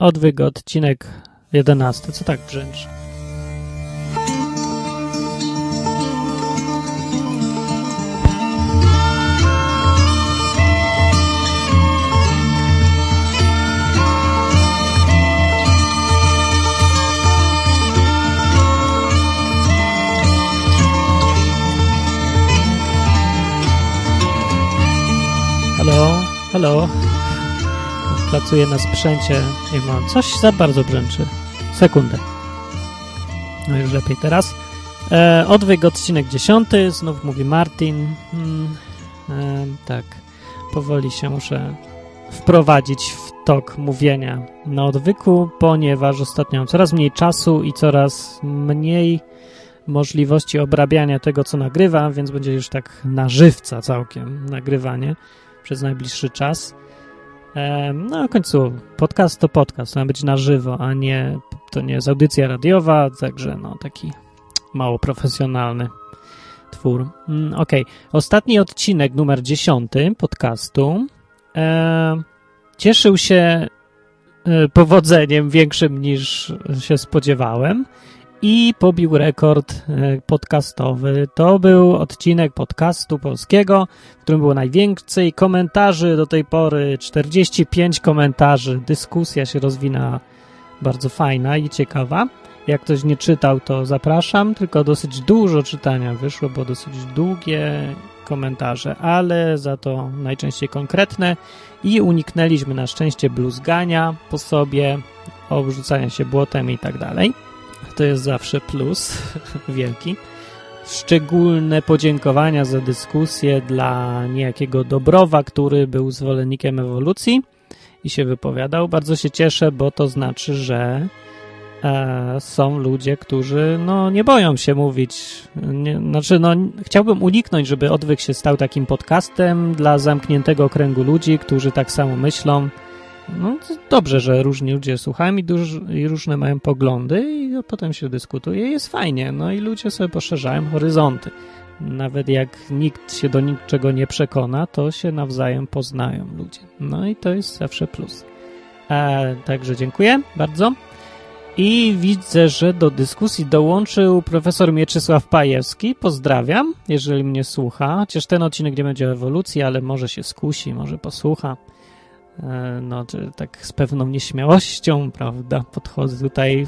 Odwyk, odcinek 11. Co tak brzęczy? Halo, halo. Pracuję na sprzęcie i mam coś za bardzo brzęczy. Sekundę. No już lepiej teraz. E, odwyk odcinek 10. Znów mówi Martin. Hmm, e, tak. Powoli się muszę wprowadzić w tok mówienia na odwyku, ponieważ ostatnio mam coraz mniej czasu i coraz mniej możliwości obrabiania tego, co nagrywam, więc będzie już tak na żywca całkiem nagrywanie przez najbliższy czas. No, w końcu podcast to podcast, ma być na żywo, a nie to nie jest audycja radiowa, także no taki mało profesjonalny twór. Mm, ok, ostatni odcinek, numer 10 podcastu e, cieszył się e, powodzeniem większym niż się spodziewałem i pobił rekord e, podcastowy. To był odcinek podcastu polskiego, w którym było najwięcej komentarzy do tej pory 45 komentarzy. Dyskusja się rozwina bardzo fajna i ciekawa. Jak ktoś nie czytał, to zapraszam, tylko dosyć dużo czytania wyszło, bo dosyć długie komentarze, ale za to najczęściej konkretne i uniknęliśmy na szczęście bluzgania po sobie, obrzucania się błotem i tak dalej to jest zawsze plus wielki. Szczególne podziękowania za dyskusję dla niejakiego Dobrowa, który był zwolennikiem ewolucji i się wypowiadał. Bardzo się cieszę, bo to znaczy, że e, są ludzie, którzy no, nie boją się mówić. Nie, znaczy, no, chciałbym uniknąć, żeby odwyk się stał takim podcastem dla zamkniętego kręgu ludzi, którzy tak samo myślą no, dobrze, że różni ludzie słuchają i, duż, i, różne mają poglądy i potem się dyskutuje jest fajnie. No i ludzie sobie poszerzają horyzonty. Nawet jak nikt się do niczego nie przekona, to się nawzajem poznają ludzie. No i to jest zawsze plus. E, także dziękuję bardzo. I widzę, że do dyskusji dołączył profesor Mieczysław Pajewski. Pozdrawiam, jeżeli mnie słucha. Chociaż ten odcinek nie będzie o ewolucji, ale może się skusi, może posłucha. E, no, tak z pewną nieśmiałością, prawda, podchodzę tutaj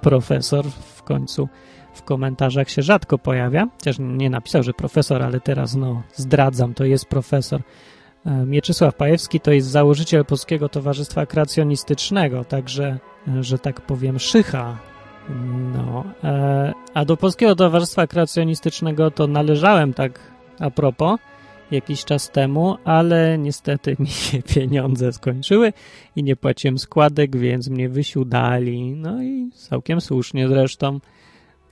profesor w końcu w komentarzach się rzadko pojawia, chociaż nie napisał, że profesor, ale teraz no zdradzam, to jest profesor. E, Mieczysław Pajewski to jest założyciel Polskiego Towarzystwa Kreacjonistycznego, także, e, że tak powiem, szycha. No, a do Polskiego Towarzystwa Kreacjonistycznego to należałem tak a propos, jakiś czas temu, ale niestety mi się pieniądze skończyły i nie płaciłem składek, więc mnie wysiudali. No i całkiem słusznie zresztą.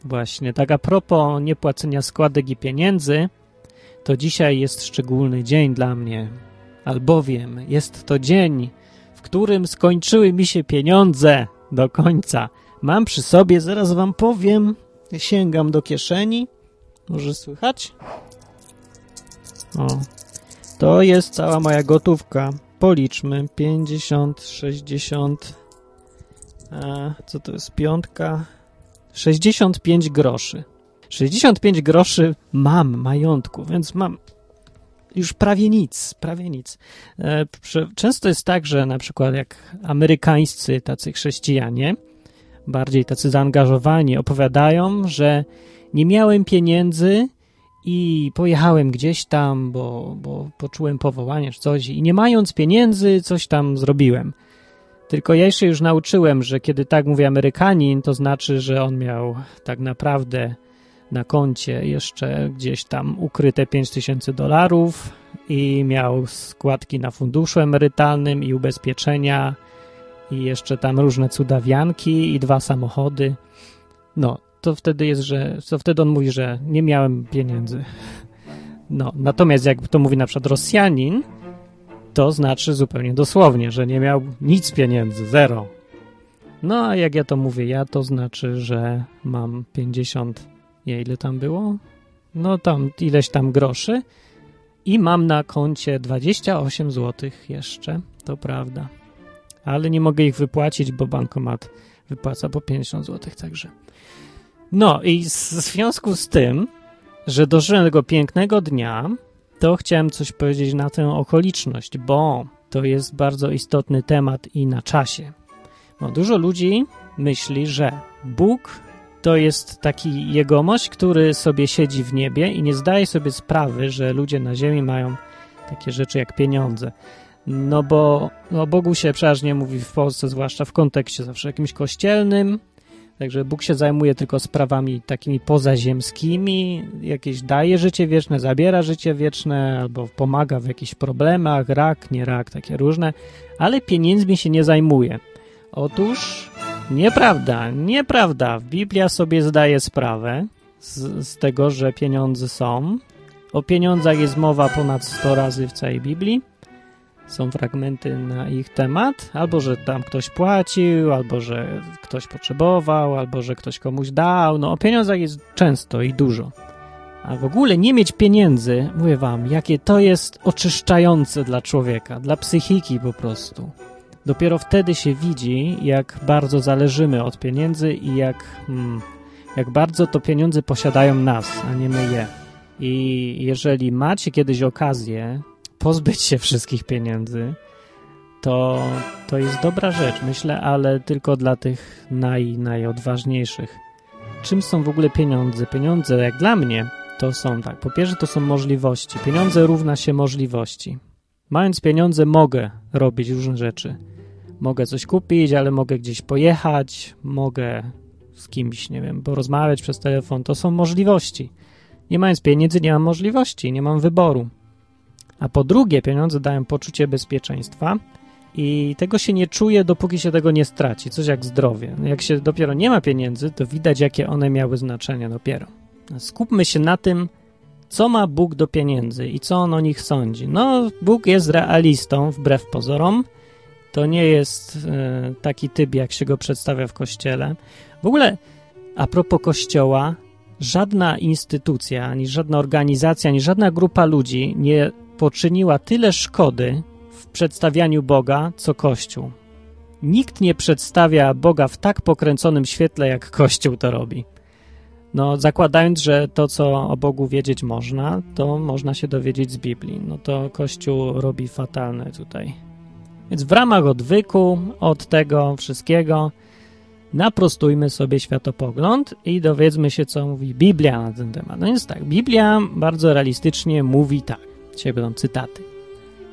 Właśnie, tak a propos niepłacenia składek i pieniędzy, to dzisiaj jest szczególny dzień dla mnie, albowiem jest to dzień, w którym skończyły mi się pieniądze do końca. Mam przy sobie, zaraz wam powiem, sięgam do kieszeni. Może słychać? O, to jest cała moja gotówka. Policzmy. 50, 60. A, co to jest? Piątka. 65 groszy. 65 groszy mam majątku, więc mam już prawie nic, prawie nic. E, często jest tak, że na przykład jak amerykańscy tacy chrześcijanie, bardziej tacy zaangażowani, opowiadają, że nie miałem pieniędzy i pojechałem gdzieś tam, bo, bo poczułem powołanie czy coś i nie mając pieniędzy coś tam zrobiłem. Tylko ja się już nauczyłem, że kiedy tak mówi Amerykanin, to znaczy, że on miał tak naprawdę na koncie jeszcze gdzieś tam ukryte 5000 dolarów i miał składki na funduszu emerytalnym i ubezpieczenia i jeszcze tam różne cudawianki i dwa samochody. No, to wtedy jest, że to wtedy on mówi, że nie miałem pieniędzy. No, natomiast jak to mówi na przykład Rosjanin, to znaczy zupełnie dosłownie, że nie miał nic pieniędzy, zero. No, a jak ja to mówię ja, to znaczy, że mam 50, nie, ile tam było? No tam ileś tam groszy i mam na koncie 28 zł jeszcze, to prawda. ale nie mogę ich wypłacić, bo bankomat wypłaca po 50 zł, także. No i w związku z tym, że dożyłem tego pięknego dnia, to chciałem coś powiedzieć na tę okoliczność, bo to jest bardzo istotny temat i na czasie. Bo dużo ludzi myśli, że Bóg to jest taki jegomość, który sobie siedzi w niebie i nie zdaje sobie sprawy, że ludzie na ziemi mają takie rzeczy jak pieniądze. No bo o Bogu się przeważnie mówi w Polsce, zwłaszcza w kontekście zawsze jakimś kościelnym, Także Bóg się zajmuje tylko sprawami takimi pozaziemskimi, jakieś daje życie wieczne, zabiera życie wieczne, albo pomaga w jakichś problemach, rak, nie rak, takie różne, ale pieniędzmi się nie zajmuje. Otóż nieprawda, nieprawda. Biblia sobie zdaje sprawę z, z tego, że pieniądze są. O pieniądzach jest mowa ponad 100 razy w całej Biblii są fragmenty na ich temat, albo że tam ktoś płacił, albo że ktoś potrzebował, albo że ktoś komuś dał. No o pieniądzach jest często i dużo. A w ogóle nie mieć pieniędzy, mówię wam, jakie to jest oczyszczające dla człowieka, dla psychiki po prostu. Dopiero wtedy się widzi, jak bardzo zależymy od pieniędzy i jak, hmm, jak bardzo to pieniądze posiadają nas, a nie my je. I jeżeli macie kiedyś okazję pozbyć się wszystkich pieniędzy, to, to jest dobra rzecz, myślę, ale tylko dla tych naj, najodważniejszych. Czym są w ogóle pieniądze? Pieniądze, jak dla mnie, to są tak. Po pierwsze, to są możliwości. Pieniądze równa się możliwości. Mając pieniądze, mogę robić różne rzeczy. Mogę coś kupić, ale mogę gdzieś pojechać, mogę z kimś, nie wiem, porozmawiać przez telefon. To są możliwości. Nie mając pieniędzy, nie mam możliwości, nie mam wyboru. A po drugie, pieniądze dają poczucie bezpieczeństwa i tego się nie czuje, dopóki się tego nie straci. Coś jak zdrowie. Jak się dopiero nie ma pieniędzy, to widać, jakie one miały znaczenie dopiero. Skupmy się na tym, co ma Bóg do pieniędzy i co on o nich sądzi. No, Bóg jest realistą, wbrew pozorom. To nie jest e, taki typ, jak się go przedstawia w kościele. W ogóle, a propos kościoła, żadna instytucja, ani żadna organizacja, ani żadna grupa ludzi nie poczyniła tyle szkody w przedstawianiu Boga, co Kościół. Nikt nie przedstawia Boga w tak pokręconym świetle, jak Kościół to robi. No, zakładając, że to, co o Bogu wiedzieć można, to można się dowiedzieć z Biblii. No to Kościół robi fatalne tutaj. Więc w ramach odwyku od tego wszystkiego naprostujmy sobie światopogląd i dowiedzmy się, co mówi Biblia na ten temat. No więc tak, Biblia bardzo realistycznie mówi tak. Dzisiaj będą cytaty.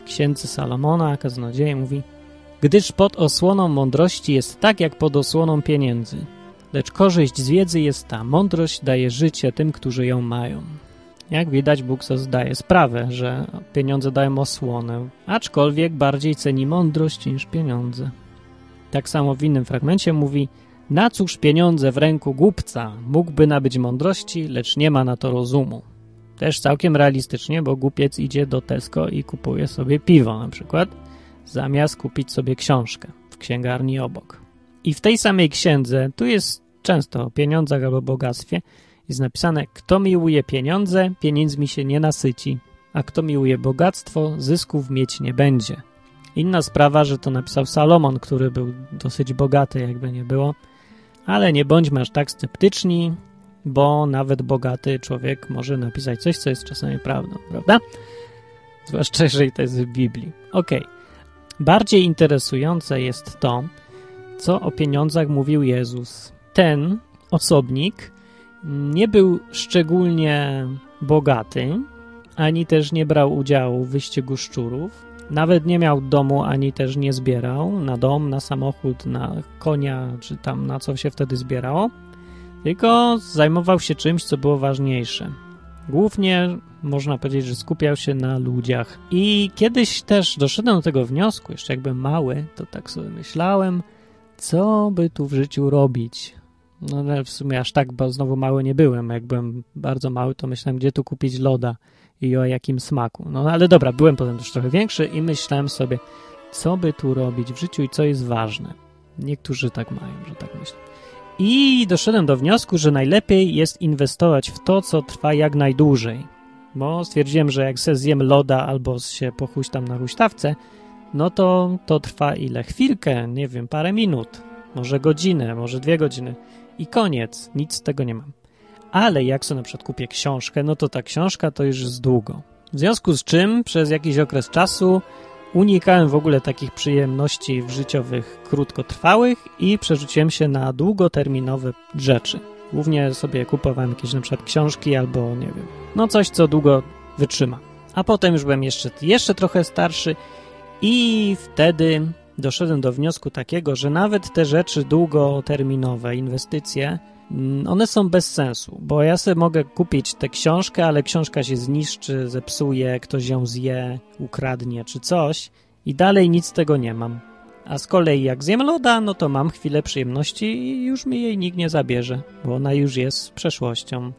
Księdze Salomona, kaznodzieje, mówi Gdyż pod osłoną mądrości jest tak, jak pod osłoną pieniędzy. Lecz korzyść z wiedzy jest ta. Mądrość daje życie tym, którzy ją mają. Jak widać, Bóg zdaje sprawę, że pieniądze dają osłonę, aczkolwiek bardziej ceni mądrość niż pieniądze. Tak samo w innym fragmencie mówi na cóż pieniądze w ręku głupca mógłby nabyć mądrości, lecz nie ma na to rozumu. Też całkiem realistycznie, bo głupiec idzie do Tesco i kupuje sobie piwo na przykład, zamiast kupić sobie książkę w księgarni obok. I w tej samej księdze, tu jest często o pieniądzach albo bogactwie, jest napisane, kto miłuje pieniądze, pieniędzmi się nie nasyci, a kto miłuje bogactwo, zysków mieć nie będzie. Inna sprawa, że to napisał Salomon, który był dosyć bogaty, jakby nie było, ale nie bądźmy aż tak sceptyczni, bo nawet bogaty człowiek może napisać coś, co jest czasami prawdą, prawda? Zwłaszcza jeżeli to jest w Biblii. Ok. Bardziej interesujące jest to, co o pieniądzach mówił Jezus. Ten osobnik nie był szczególnie bogaty, ani też nie brał udziału w wyścigu szczurów, nawet nie miał domu, ani też nie zbierał na dom, na samochód, na konia, czy tam na co się wtedy zbierało tylko zajmował się czymś, co było ważniejsze. Głównie można powiedzieć, że skupiał się na ludziach. I kiedyś też doszedłem do tego wniosku, jeszcze jakbym mały, to tak sobie myślałem, co by tu w życiu robić. No ale w sumie aż tak, bo znowu mały nie byłem. Jak byłem bardzo mały, to myślałem, gdzie tu kupić loda i o jakim smaku. No ale dobra, byłem potem już trochę większy i myślałem sobie, co by tu robić w życiu i co jest ważne. Niektórzy tak mają, że tak myślą. I doszedłem do wniosku, że najlepiej jest inwestować w to, co trwa jak najdłużej. Bo stwierdziłem, że jak se zjem loda albo się tam na huśtawce, no to to trwa ile? Chwilkę, nie wiem, parę minut, może godzinę, może dwie godziny i koniec, nic z tego nie mam. Ale jak sobie na przykład kupię książkę, no to ta książka to już jest długo. W związku z czym przez jakiś okres czasu unikałem w ogóle takich przyjemności życiowych krótkotrwałych i przerzuciłem się na długoterminowe rzeczy. Głównie sobie kupowałem jakieś na przykład książki albo nie wiem, no coś, co długo wytrzyma. A potem już byłem jeszcze, jeszcze trochę starszy i wtedy doszedłem do wniosku takiego, że nawet te rzeczy długoterminowe, inwestycje, one są bez sensu, bo ja sobie mogę kupić tę książkę, ale książka się zniszczy, zepsuje, ktoś ją zje, ukradnie czy coś i dalej nic z tego nie mam. A z kolei jak zjem loda, no to mam chwilę przyjemności i już mi jej nikt nie zabierze, bo ona już jest przeszłością.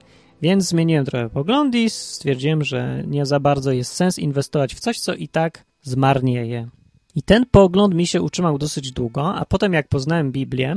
Więc zmieniłem trochę poglądy i stwierdziłem, że nie za bardzo jest sens inwestować w coś, co i tak zmarnieje. I ten pogląd mi się utrzymał dosyć długo, a potem jak poznałem Biblię,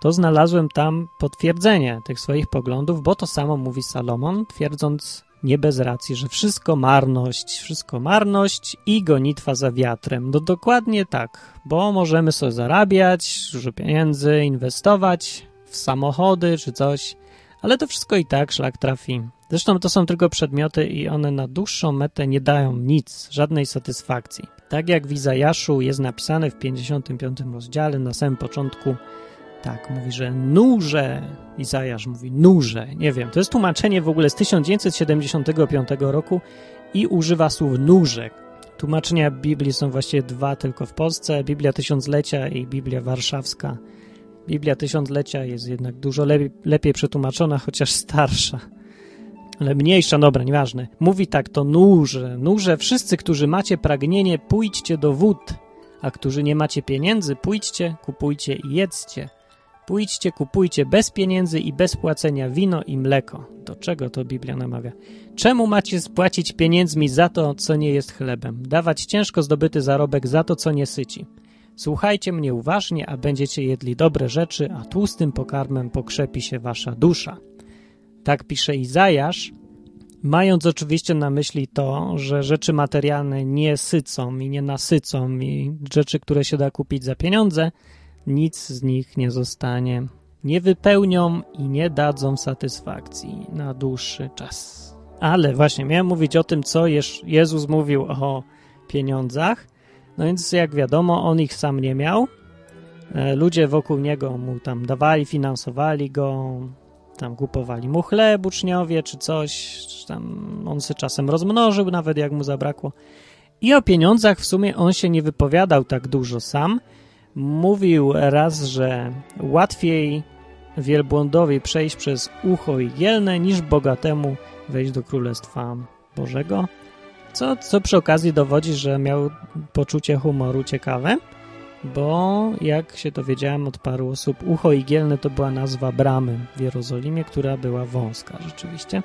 to znalazłem tam potwierdzenie tych swoich poglądów, bo to samo mówi Salomon, twierdząc nie bez racji, że wszystko marność, wszystko marność i gonitwa za wiatrem. No dokładnie tak, bo możemy sobie zarabiać dużo pieniędzy, inwestować w samochody czy coś, ale to wszystko i tak szlak trafi. Zresztą to są tylko przedmioty i one na dłuższą metę nie dają nic, żadnej satysfakcji. Tak jak w Izajaszu jest napisane w 55 rozdziale na samym początku, tak, mówi, że nurze, Izajasz mówi nurze, nie wiem, to jest tłumaczenie w ogóle z 1975 roku i używa słów nurze. Tłumaczenia Biblii są właściwie dwa tylko w Polsce, Biblia Tysiąclecia i Biblia Warszawska. Biblia Tysiąclecia jest jednak dużo lepiej, lepiej przetłumaczona, chociaż starsza. Ale mniejsza, dobra, nieważne. Mówi tak, to nurze, nurze, wszyscy, którzy macie pragnienie, pójdźcie do wód, a którzy nie macie pieniędzy, pójdźcie, kupujcie i jedzcie. Pójdźcie, kupujcie bez pieniędzy i bez płacenia wino i mleko. Do czego to Biblia namawia? Czemu macie spłacić pieniędzmi za to, co nie jest chlebem? Dawać ciężko zdobyty zarobek za to, co nie syci. Słuchajcie mnie uważnie, a będziecie jedli dobre rzeczy, a tłustym pokarmem pokrzepi się wasza dusza. Tak pisze Izajasz, mając oczywiście na myśli to, że rzeczy materialne nie sycą i nie nasycą i rzeczy, które się da kupić za pieniądze, nic z nich nie zostanie, nie wypełnią i nie dadzą satysfakcji na dłuższy czas. Ale właśnie miałem mówić o tym, co Jezus mówił o pieniądzach. No więc jak wiadomo, on ich sam nie miał. E, ludzie wokół niego mu tam dawali, finansowali go, tam kupowali mu chleb uczniowie czy coś, czy tam on się czasem rozmnożył nawet jak mu zabrakło. I o pieniądzach w sumie on się nie wypowiadał tak dużo sam. Mówił raz, że łatwiej wielbłądowi przejść przez ucho igielne niż bogatemu wejść do Królestwa Bożego. Co, co przy okazji dowodzi, że miał poczucie humoru ciekawe, bo jak się dowiedziałem od paru osób, ucho igielne to była nazwa bramy w Jerozolimie, która była wąska rzeczywiście.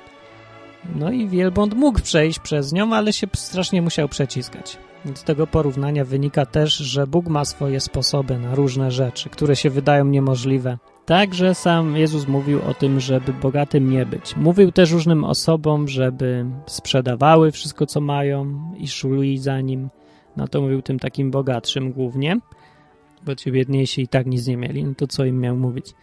No i wielbłąd mógł przejść przez nią, ale się strasznie musiał przeciskać. Z tego porównania wynika też, że Bóg ma swoje sposoby na różne rzeczy, które się wydają niemożliwe. Także sam Jezus mówił o tym, żeby bogatym nie być. Mówił też różnym osobom, żeby sprzedawały wszystko, co mają i szuli za nim. No to mówił tym takim bogatszym głównie, bo ci biedniejsi i tak nic nie mieli, no to co im miał mówić?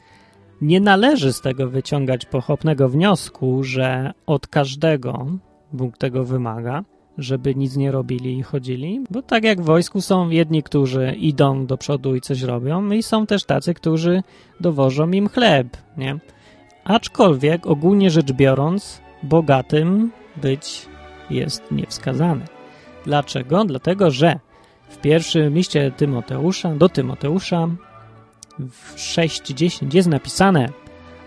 Nie należy z tego wyciągać pochopnego wniosku, że od każdego Bóg tego wymaga, żeby nic nie robili i chodzili, bo tak jak w wojsku są jedni, którzy idą do przodu i coś robią i są też tacy, którzy dowożą im chleb, nie? Aczkolwiek ogólnie rzecz biorąc, bogatym być jest niewskazane. Dlaczego? Dlatego, że w pierwszym liście Tymoteusza, do Tymoteusza w 6.10 jest napisane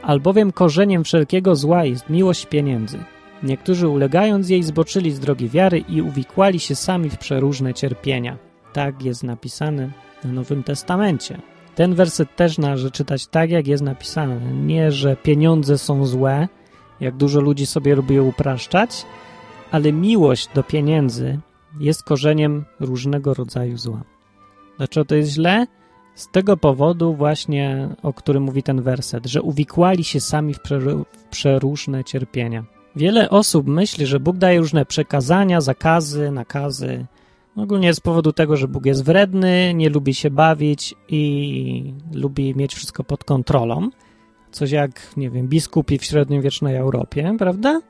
albowiem korzeniem wszelkiego zła jest miłość pieniędzy, Niektórzy ulegając jej zboczyli z drogi wiary i uwikłali się sami w przeróżne cierpienia. Tak jest napisane w Nowym Testamencie. Ten werset też należy czytać tak, jak jest napisane. Nie, że pieniądze są złe, jak dużo ludzi sobie lubi upraszczać, ale miłość do pieniędzy jest korzeniem różnego rodzaju zła. Dlaczego to jest źle? Z tego powodu właśnie, o którym mówi ten werset, że uwikłali się sami w przeróżne cierpienia. Wiele osób myśli, że Bóg daje różne przekazania, zakazy, nakazy, Ogólnie z powodu tego, że Bóg jest wredny, nie lubi się bawić i lubi mieć wszystko pod kontrolą. Coś jak, nie wiem, biskupi w średniowiecznej Europie, prawda?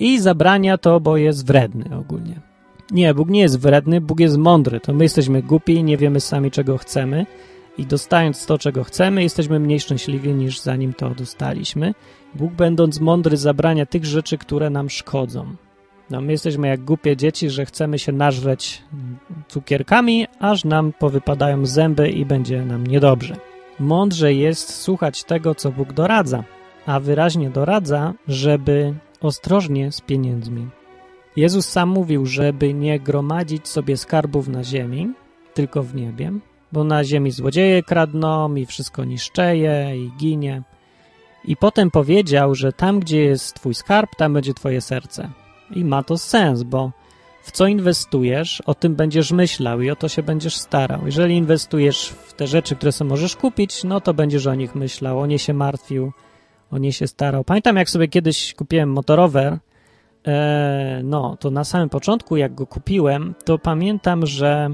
I zabrania to, bo jest wredny ogólnie. Nie, Bóg nie jest wredny, Bóg jest mądry. To my jesteśmy głupi, nie wiemy sami, czego chcemy i dostając to, czego chcemy, jesteśmy mniej szczęśliwi niż zanim to dostaliśmy. Bóg, będąc mądry, zabrania tych rzeczy, które nam szkodzą. No, my jesteśmy jak głupie dzieci, że chcemy się nażreć cukierkami, aż nam powypadają zęby i będzie nam niedobrze. Mądrze jest słuchać tego, co Bóg doradza, a wyraźnie doradza, żeby ostrożnie z pieniędzmi. Jezus sam mówił, żeby nie gromadzić sobie skarbów na ziemi, tylko w niebie, bo na ziemi złodzieje kradną i wszystko niszczeje i ginie. I potem powiedział, że tam, gdzie jest twój skarb, tam będzie twoje serce. I ma to sens, bo w co inwestujesz, o tym będziesz myślał i o to się będziesz starał. Jeżeli inwestujesz w te rzeczy, które sobie możesz kupić, no to będziesz o nich myślał, o nie się martwił, o nie się starał. Pamiętam, jak sobie kiedyś kupiłem motorower, e, no to na samym początku, jak go kupiłem, to pamiętam, że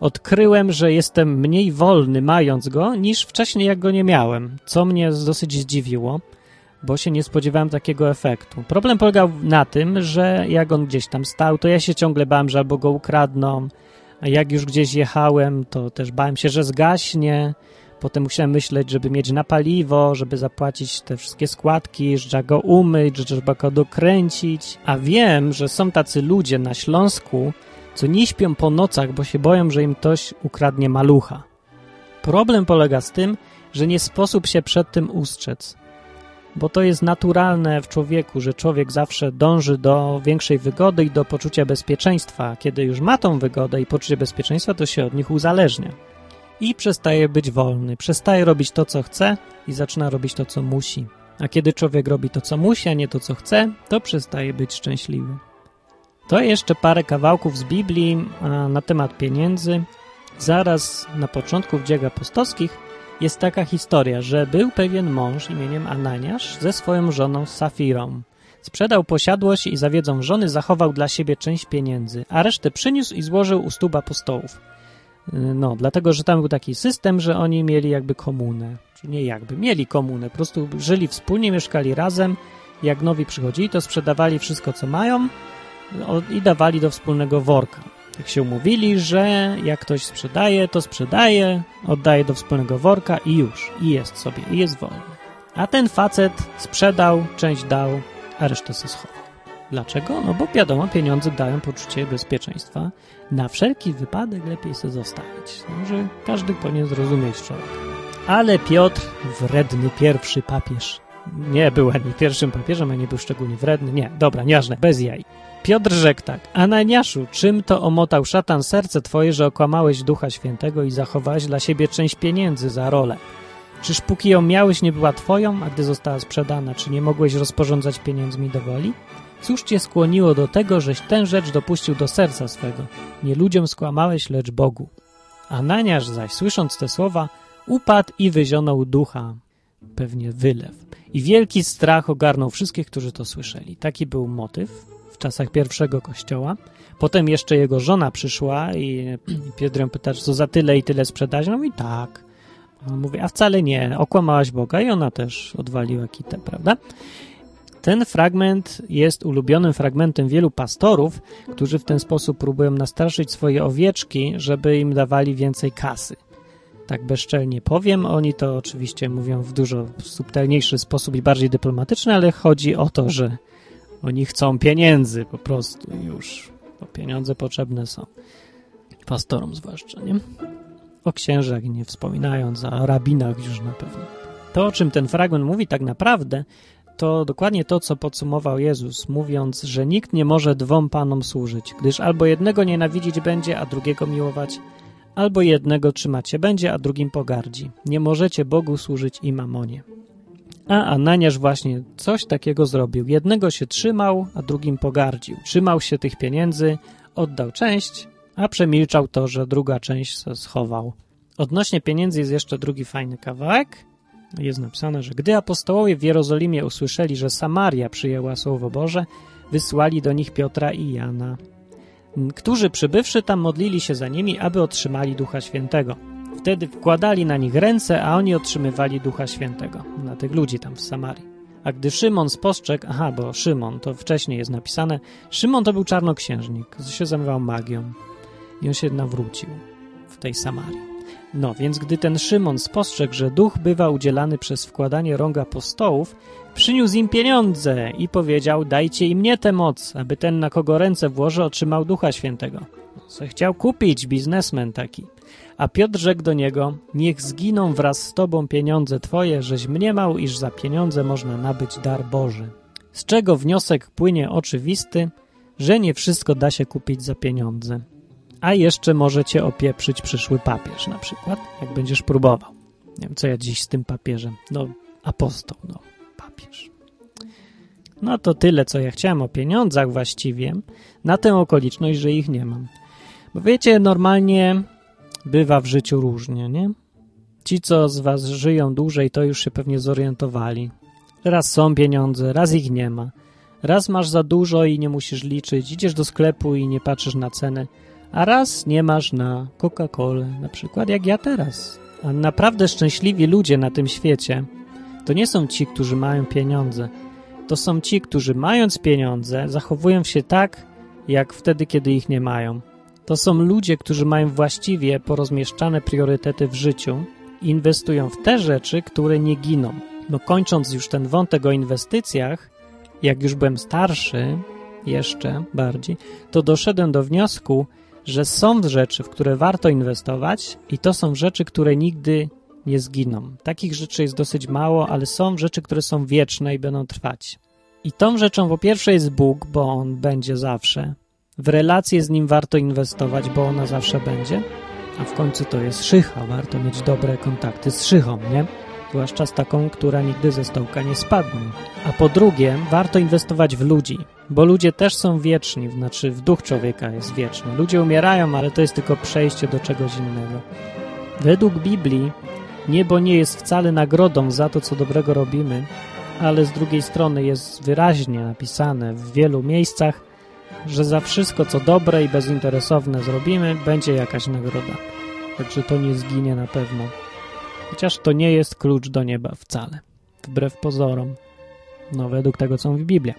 odkryłem, że jestem mniej wolny mając go, niż wcześniej, jak go nie miałem, co mnie dosyć zdziwiło bo się nie spodziewałem takiego efektu. Problem polegał na tym, że jak on gdzieś tam stał, to ja się ciągle bałem, że albo go ukradną, a jak już gdzieś jechałem, to też bałem się, że zgaśnie. Potem musiałem myśleć, żeby mieć na paliwo, żeby zapłacić te wszystkie składki, że trzeba go umyć, że trzeba go dokręcić. A wiem, że są tacy ludzie na Śląsku, co nie śpią po nocach, bo się boją, że im ktoś ukradnie malucha. Problem polega z tym, że nie sposób się przed tym ustrzec bo to jest naturalne w człowieku, że człowiek zawsze dąży do większej wygody i do poczucia bezpieczeństwa. Kiedy już ma tą wygodę i poczucie bezpieczeństwa, to się od nich uzależnia. I przestaje być wolny, przestaje robić to, co chce i zaczyna robić to, co musi. A kiedy człowiek robi to, co musi, a nie to, co chce, to przestaje być szczęśliwy. To jeszcze parę kawałków z Biblii na temat pieniędzy. Zaraz na początku w dziejach apostolskich jest taka historia, że był pewien mąż imieniem Ananiasz ze swoją żoną Safirą. Sprzedał posiadłość i za wiedzą żony zachował dla siebie część pieniędzy, a resztę przyniósł i złożył u stóp apostołów. No, dlatego, że tam był taki system, że oni mieli jakby komunę. Czy nie jakby, mieli komunę. Po prostu żyli wspólnie, mieszkali razem. Jak nowi przychodzili, to sprzedawali wszystko, co mają i dawali do wspólnego worka. Tak się umówili, że jak ktoś sprzedaje, to sprzedaje, oddaje do wspólnego worka i już. I jest sobie, i jest wolny. A ten facet sprzedał, część dał, a resztę se schował. Dlaczego? No bo wiadomo, pieniądze dają poczucie bezpieczeństwa. Na wszelki wypadek lepiej sobie zostawić. No, że każdy powinien zrozumieć człowiek. Ale Piotr, wredny pierwszy papież, nie był ani pierwszym papieżem, ani był szczególnie wredny. Nie, dobra, nieważne, bez jaj. Piotr rzekł tak, Ananiaszu, czym to omotał szatan serce twoje, że okłamałeś Ducha Świętego i zachowałeś dla siebie część pieniędzy za rolę? Czyż póki ją miałeś nie była twoją, a gdy została sprzedana, czy nie mogłeś rozporządzać pieniędzmi do woli? Cóż cię skłoniło do tego, żeś tę rzecz dopuścił do serca swego? Nie ludziom skłamałeś, lecz Bogu. Ananiasz zaś, słysząc te słowa, upadł i wyzionął ducha. Pewnie wylew. I wielki strach ogarnął wszystkich, którzy to słyszeli. Taki był motyw w czasach pierwszego kościoła. Potem jeszcze jego żona przyszła i Piotr ją pyta, co za tyle i tyle sprzedać? No i tak. On mówi, a wcale nie, okłamałaś Boga i ona też odwaliła kitę, prawda? Ten fragment jest ulubionym fragmentem wielu pastorów, którzy w ten sposób próbują nastraszyć swoje owieczki, żeby im dawali więcej kasy. Tak bezczelnie powiem, oni to oczywiście mówią w dużo subtelniejszy sposób i bardziej dyplomatyczny, ale chodzi o to, że oni chcą pieniędzy po prostu już, bo pieniądze potrzebne są. Pastorom zwłaszcza, nie? O księżach nie wspominając, a rabinach już na pewno. To, o czym ten fragment mówi tak naprawdę, to dokładnie to, co podsumował Jezus, mówiąc, że nikt nie może dwom panom służyć, gdyż albo jednego nienawidzić będzie, a drugiego miłować, albo jednego trzymać się będzie, a drugim pogardzi. Nie możecie Bogu służyć i mamonie. A Ananiasz właśnie coś takiego zrobił. Jednego się trzymał, a drugim pogardził. Trzymał się tych pieniędzy, oddał część, a przemilczał to, że druga część schował. Odnośnie pieniędzy jest jeszcze drugi fajny kawałek. Jest napisane, że gdy apostołowie w Jerozolimie usłyszeli, że Samaria przyjęła Słowo Boże, wysłali do nich Piotra i Jana. którzy przybywszy tam modlili się za nimi, aby otrzymali Ducha Świętego. Wtedy wkładali na nich ręce, a oni otrzymywali Ducha Świętego. Na tych ludzi tam w Samarii. A gdy Szymon spostrzegł, aha, bo Szymon, to wcześniej jest napisane, Szymon to był czarnoksiężnik, się zajmował magią i on się nawrócił w tej Samarii. No, więc gdy ten Szymon spostrzegł, że duch bywa udzielany przez wkładanie rąk apostołów, przyniósł im pieniądze i powiedział, dajcie im mnie tę moc, aby ten, na kogo ręce włożę, otrzymał Ducha Świętego. Co chciał kupić, biznesmen taki. A Piotr rzekł do niego, niech zginą wraz z tobą pieniądze twoje, żeś mniemał, iż za pieniądze można nabyć dar Boży. Z czego wniosek płynie oczywisty, że nie wszystko da się kupić za pieniądze. A jeszcze możecie opieprzyć przyszły papież na przykład, jak będziesz próbował. Nie wiem, co ja dziś z tym papieżem. No, apostoł, no, papież. No to tyle, co ja chciałem o pieniądzach właściwie, na tę okoliczność, że ich nie mam. Bo wiecie, normalnie bywa w życiu różnie, nie? Ci, co z was żyją dłużej, to już się pewnie zorientowali. Raz są pieniądze, raz ich nie ma. Raz masz za dużo i nie musisz liczyć, idziesz do sklepu i nie patrzysz na cenę, a raz nie masz na Coca-Colę, na przykład jak ja teraz. A naprawdę szczęśliwi ludzie na tym świecie to nie są ci, którzy mają pieniądze. To są ci, którzy mając pieniądze zachowują się tak, jak wtedy, kiedy ich nie mają. To są ludzie, którzy mają właściwie porozmieszczane priorytety w życiu i inwestują w te rzeczy, które nie giną. No kończąc już ten wątek o inwestycjach, jak już byłem starszy, jeszcze bardziej, to doszedłem do wniosku, że są rzeczy, w które warto inwestować i to są rzeczy, które nigdy nie zginą. Takich rzeczy jest dosyć mało, ale są rzeczy, które są wieczne i będą trwać. I tą rzeczą po pierwsze jest Bóg, bo On będzie zawsze. W relacje z Nim warto inwestować, bo ona zawsze będzie. A w końcu to jest szycha, warto mieć dobre kontakty z szychą, nie? Zwłaszcza z taką, która nigdy ze stołka nie spadnie. A po drugie, warto inwestować w ludzi, bo ludzie też są wieczni, znaczy w duch człowieka jest wieczny. Ludzie umierają, ale to jest tylko przejście do czegoś innego. Według Biblii niebo nie jest wcale nagrodą za to, co dobrego robimy, ale z drugiej strony jest wyraźnie napisane w wielu miejscach, że za wszystko, co dobre i bezinteresowne zrobimy, będzie jakaś nagroda. Także to nie zginie na pewno. Chociaż to nie jest klucz do nieba wcale. Wbrew pozorom. No, według tego, co mówi Biblia.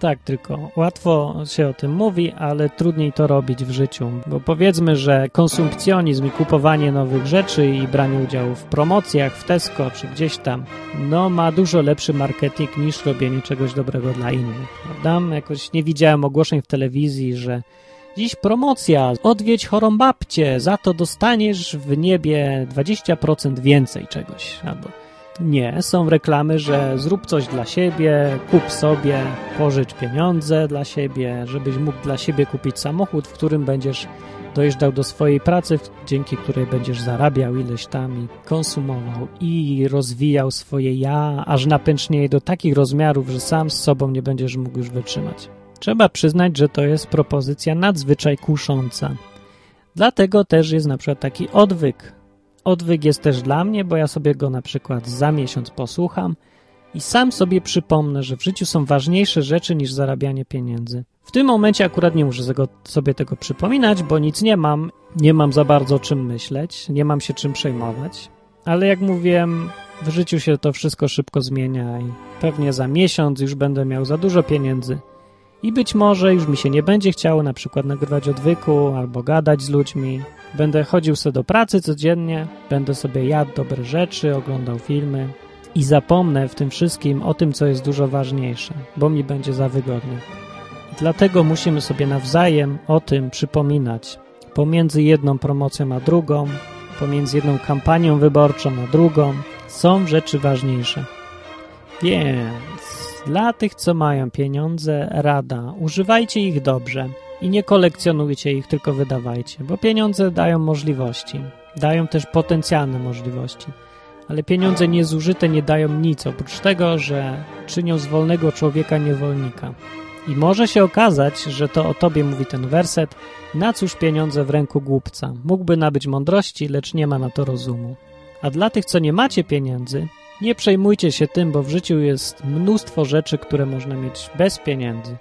Tak, tylko łatwo się o tym mówi, ale trudniej to robić w życiu, bo powiedzmy, że konsumpcjonizm i kupowanie nowych rzeczy i branie udziału w promocjach w Tesco czy gdzieś tam, no ma dużo lepszy marketing niż robienie czegoś dobrego dla innych, prawda? Jakoś nie widziałem ogłoszeń w telewizji, że dziś promocja, odwiedź chorą babcię, za to dostaniesz w niebie 20% więcej czegoś, albo nie, są reklamy, że zrób coś dla siebie, kup sobie, pożycz pieniądze dla siebie, żebyś mógł dla siebie kupić samochód, w którym będziesz dojeżdżał do swojej pracy, dzięki której będziesz zarabiał ileś tam i konsumował i rozwijał swoje ja, aż napęcznieje do takich rozmiarów, że sam z sobą nie będziesz mógł już wytrzymać. Trzeba przyznać, że to jest propozycja nadzwyczaj kusząca. Dlatego też jest na przykład taki odwyk Odwyk jest też dla mnie, bo ja sobie go na przykład za miesiąc posłucham i sam sobie przypomnę, że w życiu są ważniejsze rzeczy niż zarabianie pieniędzy. W tym momencie akurat nie muszę sobie tego przypominać, bo nic nie mam, nie mam za bardzo czym myśleć, nie mam się czym przejmować. Ale jak mówiłem, w życiu się to wszystko szybko zmienia i pewnie za miesiąc już będę miał za dużo pieniędzy. I być może już mi się nie będzie chciało na przykład nagrywać odwyku albo gadać z ludźmi, Będę chodził sobie do pracy codziennie, będę sobie jadł dobre rzeczy, oglądał filmy i zapomnę w tym wszystkim o tym, co jest dużo ważniejsze, bo mi będzie za wygodnie. I dlatego musimy sobie nawzajem o tym przypominać. Pomiędzy jedną promocją a drugą, pomiędzy jedną kampanią wyborczą a drugą, są rzeczy ważniejsze. Więc dla tych, co mają pieniądze, rada, używajcie ich dobrze i nie kolekcjonujcie ich, tylko wydawajcie, bo pieniądze dają możliwości, dają też potencjalne możliwości. Ale pieniądze niezużyte nie dają nic, oprócz tego, że czynią z wolnego człowieka niewolnika. I może się okazać, że to o tobie mówi ten werset, na cóż pieniądze w ręku głupca. Mógłby nabyć mądrości, lecz nie ma na to rozumu. A dla tych, co nie macie pieniędzy, nie przejmujcie się tym, bo w życiu jest mnóstwo rzeczy, które można mieć bez pieniędzy.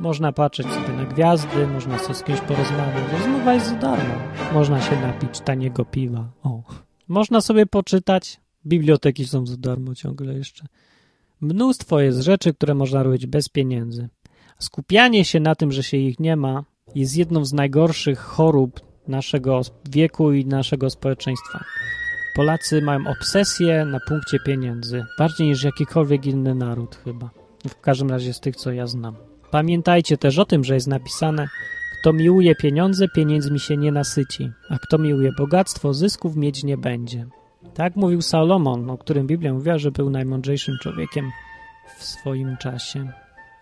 Można patrzeć sobie na gwiazdy, można sobie z kimś porozmawiać. Rozmowa jest za darmo. Można się napić taniego piwa. O. Można sobie poczytać. Biblioteki są za darmo ciągle jeszcze. Mnóstwo jest rzeczy, które można robić bez pieniędzy. Skupianie się na tym, że się ich nie ma, jest jedną z najgorszych chorób naszego wieku i naszego społeczeństwa. Polacy mają obsesję na punkcie pieniędzy, bardziej niż jakikolwiek inny naród chyba. W każdym razie z tych, co ja znam. Pamiętajcie też o tym, że jest napisane kto miłuje pieniądze, pieniędzmi się nie nasyci, a kto miłuje bogactwo, zysków mieć nie będzie. Tak mówił Salomon, o którym Biblia mówiła, że był najmądrzejszym człowiekiem w swoim czasie.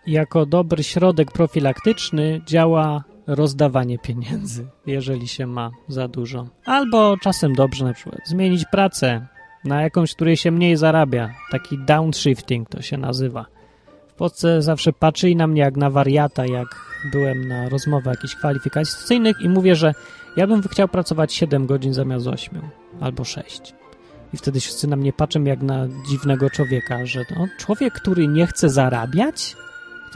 Jako dobry środek profilaktyczny działa rozdawanie pieniędzy, jeżeli się ma za dużo. Albo czasem dobrze na przykład zmienić pracę na jakąś, której się mniej zarabia. Taki downshifting to się nazywa. W Polsce zawsze patrzyli na mnie jak na wariata, jak byłem na rozmowach jakichś kwalifikacyjnych i mówię, że ja bym chciał pracować 7 godzin zamiast 8 albo 6. I wtedy wszyscy na mnie patrzą jak na dziwnego człowieka, że no, człowiek, który nie chce zarabiać,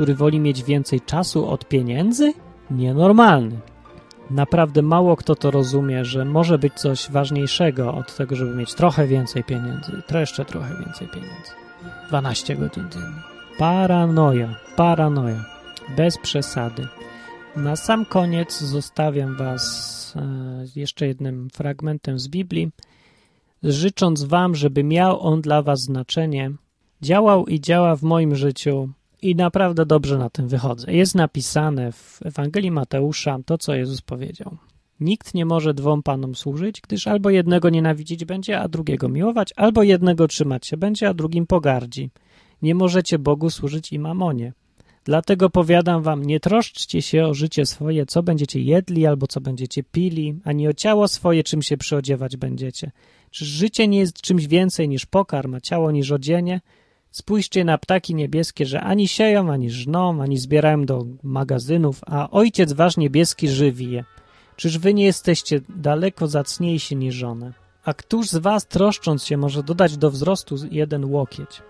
który woli mieć więcej czasu od pieniędzy, nienormalny. Naprawdę mało kto to rozumie, że może być coś ważniejszego od tego, żeby mieć trochę więcej pieniędzy, jeszcze trochę więcej pieniędzy. 12 godzin dziennie. Paranoja, paranoja. Bez przesady. Na sam koniec zostawiam Was e, jeszcze jednym fragmentem z Biblii, życząc Wam, żeby miał on dla Was znaczenie, działał i działa w moim życiu i naprawdę dobrze na tym wychodzę. Jest napisane w Ewangelii Mateusza to, co Jezus powiedział. Nikt nie może dwom panom służyć, gdyż albo jednego nienawidzić będzie, a drugiego miłować, albo jednego trzymać się będzie, a drugim pogardzi. Nie możecie Bogu służyć i mamonie. Dlatego powiadam wam, nie troszczcie się o życie swoje, co będziecie jedli albo co będziecie pili, ani o ciało swoje, czym się przyodziewać będziecie. Czy życie nie jest czymś więcej niż pokarm, a ciało niż odzienie? Spójrzcie na ptaki niebieskie, że ani sieją, ani żną, ani zbierają do magazynów, a Ojciec Wasz Niebieski żywi je. Czyż wy nie jesteście daleko zacniejsi niż one? A któż z was, troszcząc się, może dodać do wzrostu jeden łokieć?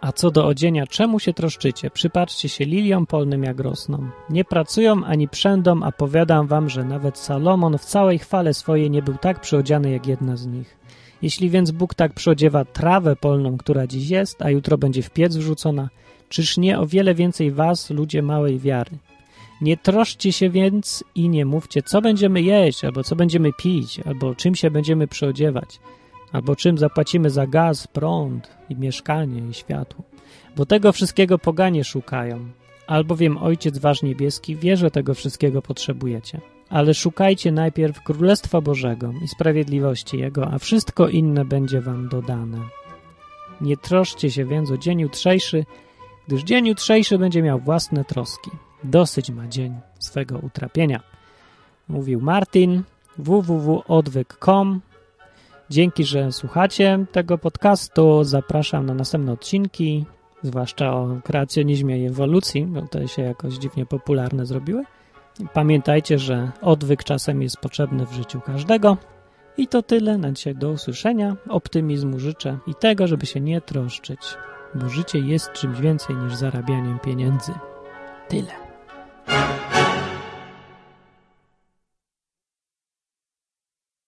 A co do odzienia, czemu się troszczycie? Przypatrzcie się liliom polnym jak rosną. Nie pracują ani przędą, a powiadam wam, że nawet Salomon w całej chwale swojej nie był tak przyodziany jak jedna z nich. Jeśli więc Bóg tak przyodziewa trawę polną, która dziś jest, a jutro będzie w piec wrzucona, czyż nie o wiele więcej was, ludzie małej wiary? Nie troszcie się więc i nie mówcie, co będziemy jeść, albo co będziemy pić, albo czym się będziemy przyodziewać, albo czym zapłacimy za gaz, prąd i mieszkanie i światło. Bo tego wszystkiego poganie szukają, albowiem Ojciec Wasz Niebieski wie, że tego wszystkiego potrzebujecie. Ale szukajcie najpierw Królestwa Bożego i sprawiedliwości Jego, a wszystko inne będzie wam dodane. Nie troszcie się więc o dzień jutrzejszy, gdyż dzień jutrzejszy będzie miał własne troski. Dosyć ma dzień swego utrapienia. Mówił Martin, www.odwyk.com. Dzięki, że słuchacie tego podcastu. Zapraszam na następne odcinki, zwłaszcza o kreacjonizmie i ewolucji, bo te się jakoś dziwnie popularne zrobiły. Pamiętajcie, że odwyk czasem jest potrzebny w życiu każdego. I to tyle na dzisiaj. Do usłyszenia. Optymizmu życzę i tego, żeby się nie troszczyć, bo życie jest czymś więcej niż zarabianiem pieniędzy. Tyle.